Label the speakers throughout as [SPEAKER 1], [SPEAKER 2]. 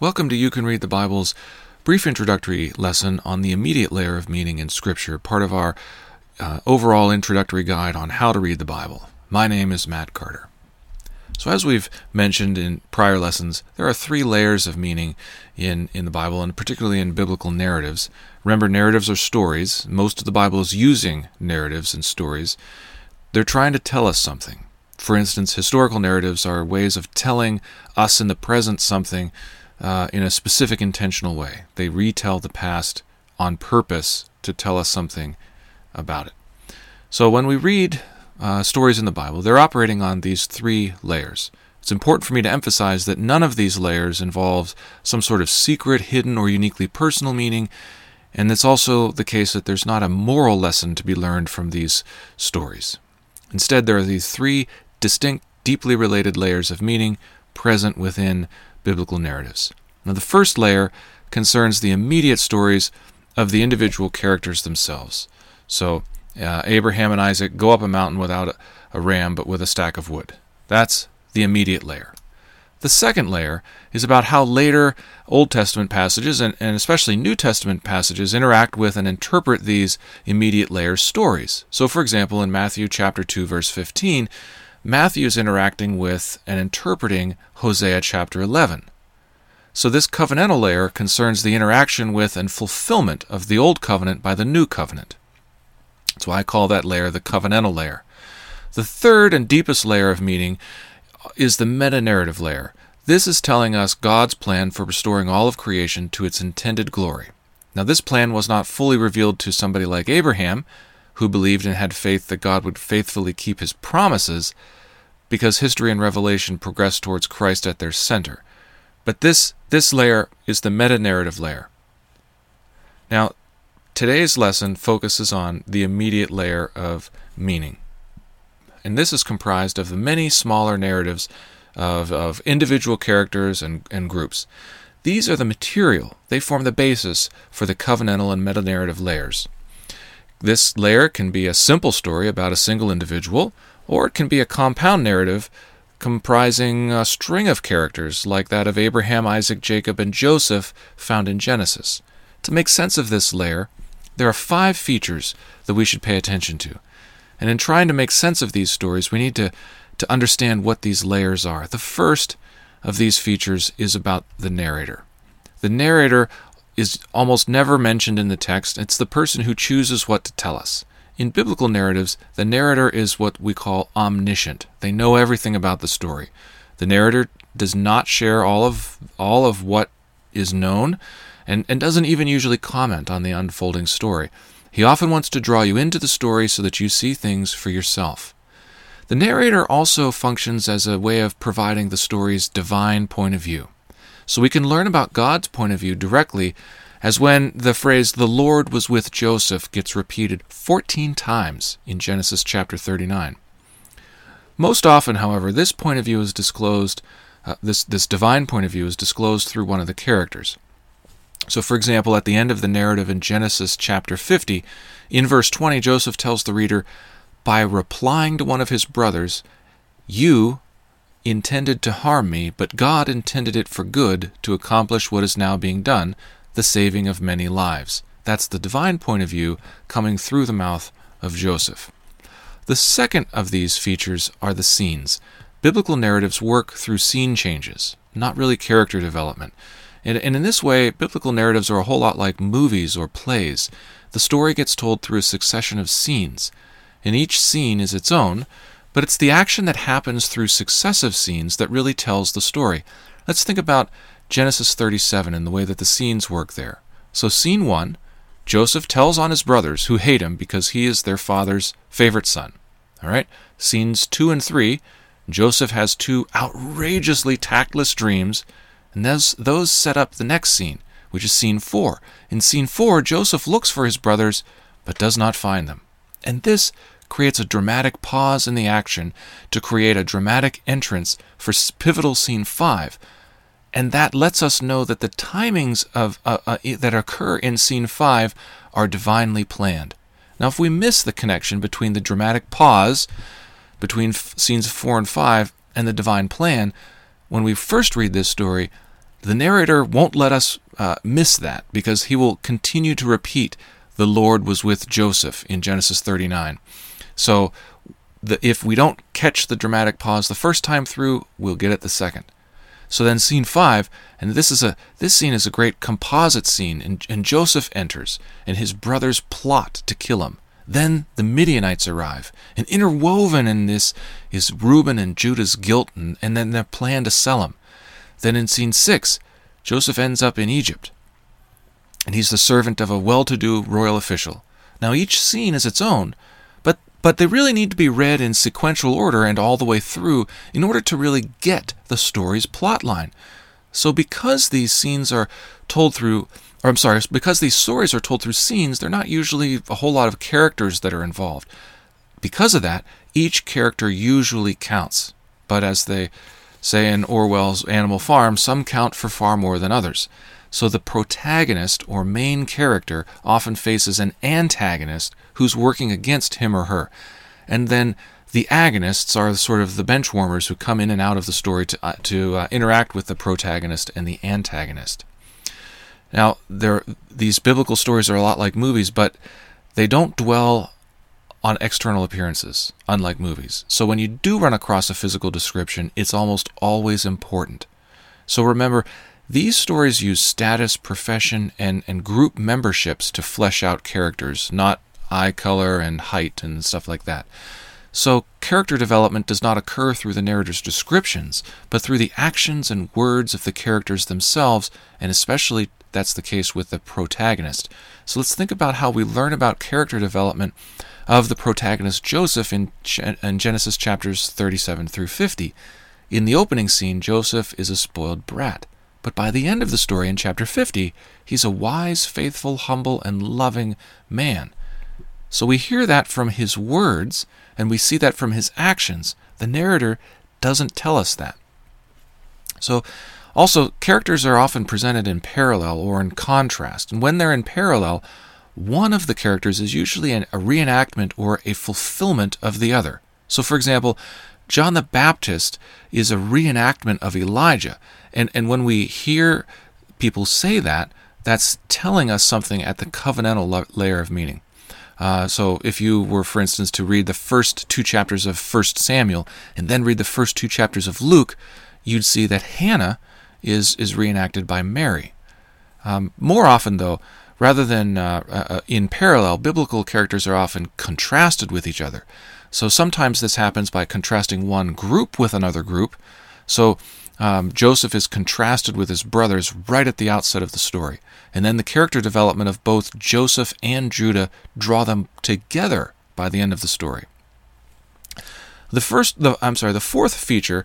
[SPEAKER 1] Welcome to You Can Read the Bible's brief introductory lesson on the immediate layer of meaning in Scripture, part of our uh, overall introductory guide on how to read the Bible. My name is Matt Carter. So, as we've mentioned in prior lessons, there are three layers of meaning in, in the Bible, and particularly in biblical narratives. Remember, narratives are stories. Most of the Bible is using narratives and stories. They're trying to tell us something. For instance, historical narratives are ways of telling us in the present something uh, in a specific intentional way. They retell the past on purpose to tell us something about it. So when we read uh, stories in the Bible, they're operating on these three layers. It's important for me to emphasize that none of these layers involves some sort of secret, hidden, or uniquely personal meaning, and it's also the case that there's not a moral lesson to be learned from these stories. Instead, there are these three distinct, deeply related layers of meaning present within biblical narratives. Now, the first layer concerns the immediate stories of the individual characters themselves. So, uh, Abraham and Isaac go up a mountain without a, a ram, but with a stack of wood. That's the immediate layer. The second layer is about how later Old Testament passages, and, and, especially New Testament passages, interact with and interpret these immediate layer stories. So, for example, in Matthew chapter 2, verse 15, Matthew is interacting with and interpreting Hosea chapter 11. So, this covenantal layer concerns the interaction with and fulfillment of the Old Covenant by the New Covenant. That's why I call that layer the covenantal layer. The third and deepest layer of meaning is the meta narrative layer. This is telling us God's plan for restoring all of creation to its intended glory. Now, this plan was not fully revealed to somebody like Abraham, who believed and had faith that God would faithfully keep his promises because history and revelation progress towards Christ at their center. But this, this layer is the meta narrative layer. Now, today's lesson focuses on the immediate layer of meaning. And this is comprised of the many smaller narratives of, of individual characters and, and groups. These are the material, they form the basis for the covenantal and meta narrative layers. This layer can be a simple story about a single individual, or it can be a compound narrative comprising a string of characters like that of Abraham, Isaac, Jacob, and Joseph found in Genesis. To make sense of this layer, there are five features that we should pay attention to. And in trying to make sense of these stories, we need to, to understand what these layers are. The first of these features is about the narrator. The narrator is almost never mentioned in the text. It's the person who chooses what to tell us. In biblical narratives, the narrator is what we call omniscient. They know everything about the story. The narrator does not share all of all of what is known and, and doesn't even usually comment on the unfolding story. He often wants to draw you into the story so that you see things for yourself. The narrator also functions as a way of providing the story's divine point of view so we can learn about God's point of view directly, as when the phrase, the Lord was with Joseph, gets repeated 14 times in Genesis chapter 39. Most often, however, this point of view is disclosed, uh, this, this divine point of view is disclosed through one of the characters. So, for example, at the end of the narrative in Genesis chapter 50, in verse 20, Joseph tells the reader, By replying to one of his brothers, You, intended to harm me, but God intended it for good to accomplish what is now being done, the saving of many lives. That's the divine point of view coming through the mouth of Joseph. The second of these features are the scenes. Biblical narratives work through scene changes, not really character development. And, and in this way, biblical narratives are a whole lot like movies or plays. The story gets told through a succession of scenes, and each scene is its own, but it's the action that happens through successive scenes that really tells the story. Let's think about Genesis 37 and the way that the scenes work there. So, scene 1 Joseph tells on his brothers who hate him because he is their father's favorite son. All right? Scenes 2 and 3 Joseph has two outrageously tactless dreams, and those, those set up the next scene, which is scene 4. In scene 4, Joseph looks for his brothers but does not find them. And this creates a dramatic pause in the action to create a dramatic entrance for pivotal scene 5 and that lets us know that the timings of uh, uh, that occur in scene 5 are divinely planned now if we miss the connection between the dramatic pause between f- scenes 4 and 5 and the divine plan when we first read this story The narrator won't let us uh, miss that because he will continue to repeat the Lord was with Joseph in Genesis 39. So the, if we don't catch the dramatic pause the first time through, we'll get it the second. So then scene five, and this is a this scene is a great composite scene, and, and Joseph enters, and his brothers plot to kill him. Then the Midianites arrive, and interwoven in this is Reuben and Judah's guilt, and, and then their plan to sell him. Then in scene six, Joseph ends up in Egypt, and he's the servant of a well-to-do royal official. Now each scene is its own, but they really need to be read in sequential order and all the way through in order to really get the story's plotline. So, because these scenes are told through, or I'm sorry, because these stories are told through scenes, they're not usually a whole lot of characters that are involved. Because of that, each character usually counts. But as they say in Orwell's Animal Farm, some count for far more than others. So the protagonist or main character often faces an antagonist who's working against him or her. And then the agonists are sort of the bench warmers who come in and out of the story to, uh, to uh, interact with the protagonist and the antagonist. Now, there, these biblical stories are a lot like movies, but they don't dwell on external appearances, unlike movies. So when you do run across a physical description, it's almost always important. So remember, these stories use status, profession, and, and group memberships to flesh out characters, not eye color and height and stuff like that. So, character development does not occur through the narrator's descriptions, but through the actions and words of the characters themselves, and especially that's the case with the protagonist. So, let's think about how we learn about character development of the protagonist Joseph in, in Genesis chapters 37 through 50. In the opening scene, Joseph is a spoiled brat. But by the end of the story in chapter 50, he's a wise, faithful, humble, and loving man. So we hear that from his words, and we see that from his actions. The narrator doesn't tell us that. So, also, characters are often presented in parallel or in contrast, and when they're in parallel, one of the characters is usually an, a reenactment or a fulfillment of the other. So, for example, John the Baptist is a reenactment of Elijah, and, and when we hear people say that, that's telling us something at the covenantal layer of meaning. Uh, so if you were, for instance, to read the first two chapters of First Samuel and then read the first two chapters of Luke, you'd see that Hannah is is reenacted by Mary. Um, more often, though, rather than uh, uh, uh, in parallel, biblical characters are often contrasted with each other. So sometimes this happens by contrasting one group with another group. So um, Joseph is contrasted with his brothers right at the outset of the story. And then the character development of both Joseph and Judah draw them together by the end of the story. The first, the, I'm sorry, the fourth feature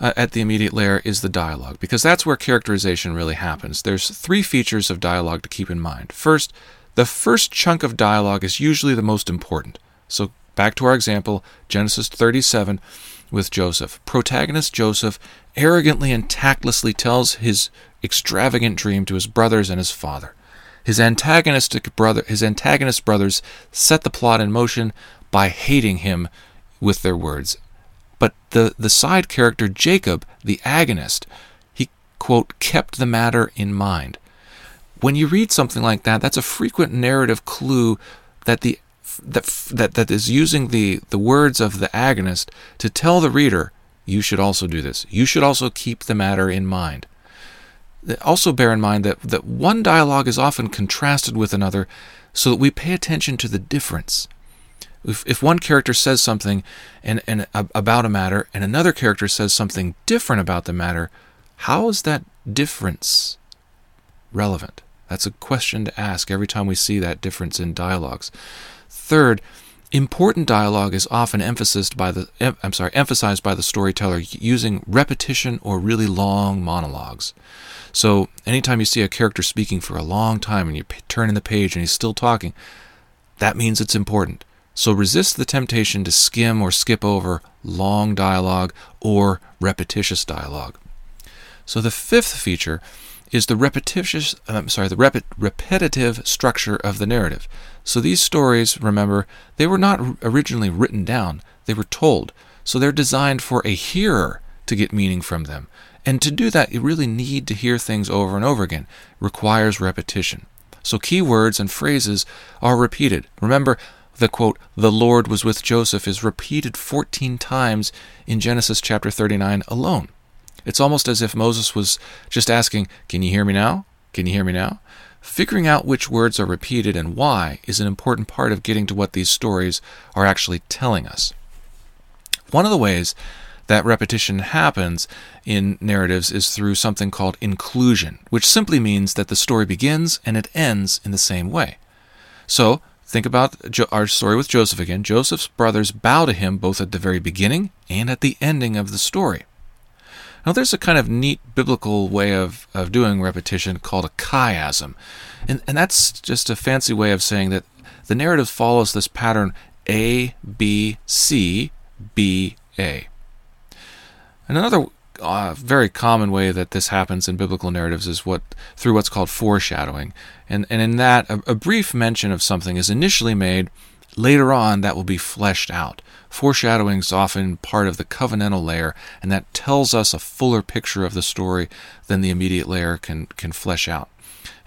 [SPEAKER 1] uh, at the immediate layer is the dialogue, because that's where characterization really happens. There's three features of dialogue to keep in mind. First, the first chunk of dialogue is usually the most important. So back to our example, Genesis 37 with Joseph. Protagonist Joseph arrogantly and tactlessly tells his extravagant dream to his brothers and his father. His antagonistic brother his antagonist brothers set the plot in motion by hating him with their words. But the, the side character Jacob, the agonist, he quote kept the matter in mind. When you read something like that, that's a frequent narrative clue that the that, that, that is using the, the words of the agonist to tell the reader, you should also do this. You should also keep the matter in mind. Also, bear in mind that, that one dialogue is often contrasted with another so that we pay attention to the difference. If, if one character says something and, and about a matter and another character says something different about the matter, how is that difference relevant? That's a question to ask every time we see that difference in dialogues. Third, important dialogue is often emphasized by the I'm sorry, emphasized by the storyteller using repetition or really long monologues. So, anytime you see a character speaking for a long time and you turn in the page and he's still talking, that means it's important. So resist the temptation to skim or skip over long dialogue or repetitious dialogue. So the fifth feature is the repetitious uh, I'm sorry, the rep- repetitive structure of the narrative. So these stories, remember, they were not originally written down, they were told. So they're designed for a hearer to get meaning from them. And to do that, you really need to hear things over and over again. It requires repetition. So key words and phrases are repeated. Remember, the quote, the Lord was with Joseph is repeated 14 times in Genesis chapter 39 alone. It's almost as if Moses was just asking, Can you hear me now? Can you hear me now? Figuring out which words are repeated and why is an important part of getting to what these stories are actually telling us. One of the ways that repetition happens in narratives is through something called inclusio, which simply means that the story begins and it ends in the same way. So, think about our story with Joseph again. Joseph's brothers bow to him both at the very beginning and at the ending of the story. Now, there's a kind of neat biblical way of, of doing repetition called a chiasm. And, and that's just a fancy way of saying that the narrative follows this pattern A, B, C, B, A. And another uh, very common way that this happens in biblical narratives is what through what's called foreshadowing. And, and in that, a, a brief mention of something is initially made Later on, that will be fleshed out. Foreshadowing is often part of the covenantal layer, and that tells us a fuller picture of the story than the immediate layer can, can flesh out.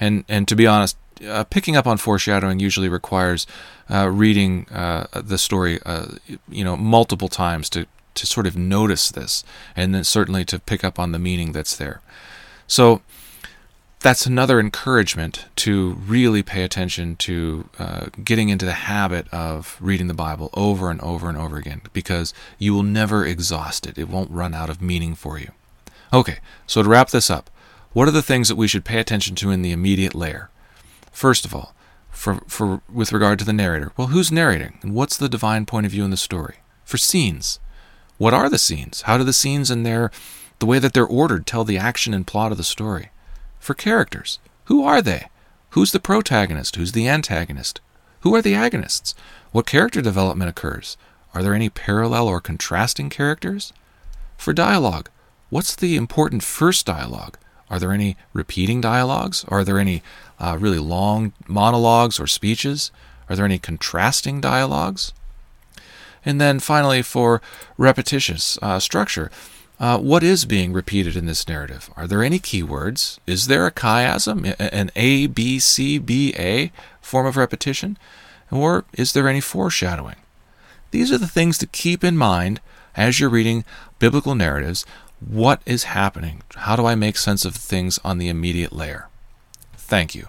[SPEAKER 1] And, and to be honest, uh, picking up on foreshadowing usually requires uh, reading uh, the story, uh, you know, multiple times to, to sort of notice this, and then certainly to pick up on the meaning that's there. So, that's another encouragement to really pay attention to uh, getting into the habit of reading the Bible over and over and over again because you will never exhaust it. It won't run out of meaning for you. Okay, so to wrap this up, what are the things that we should pay attention to in the immediate layer? First of all, for, for with regard to the narrator, well, who's narrating and what's the divine point of view in the story? For scenes, what are the scenes? How do the scenes and their the way that they're ordered tell the action and plot of the story? for characters. Who are they? Who's the protagonist? Who's the antagonist? Who are the agonists? What character development occurs? Are there any parallel or contrasting characters? For dialogue, what's the important first dialogue? Are there any repeating dialogues? Are there any uh, really long monologues or speeches? Are there any contrasting dialogues? And then finally, for repetitious uh, structure, uh, what is being repeated in this narrative? Are there any keywords? Is there a chiasm, an A, B, C, B, A form of repetition? Or is there any foreshadowing? These are the things to keep in mind as you're reading biblical narratives. What is happening? How do I make sense of things on the immediate layer? Thank you.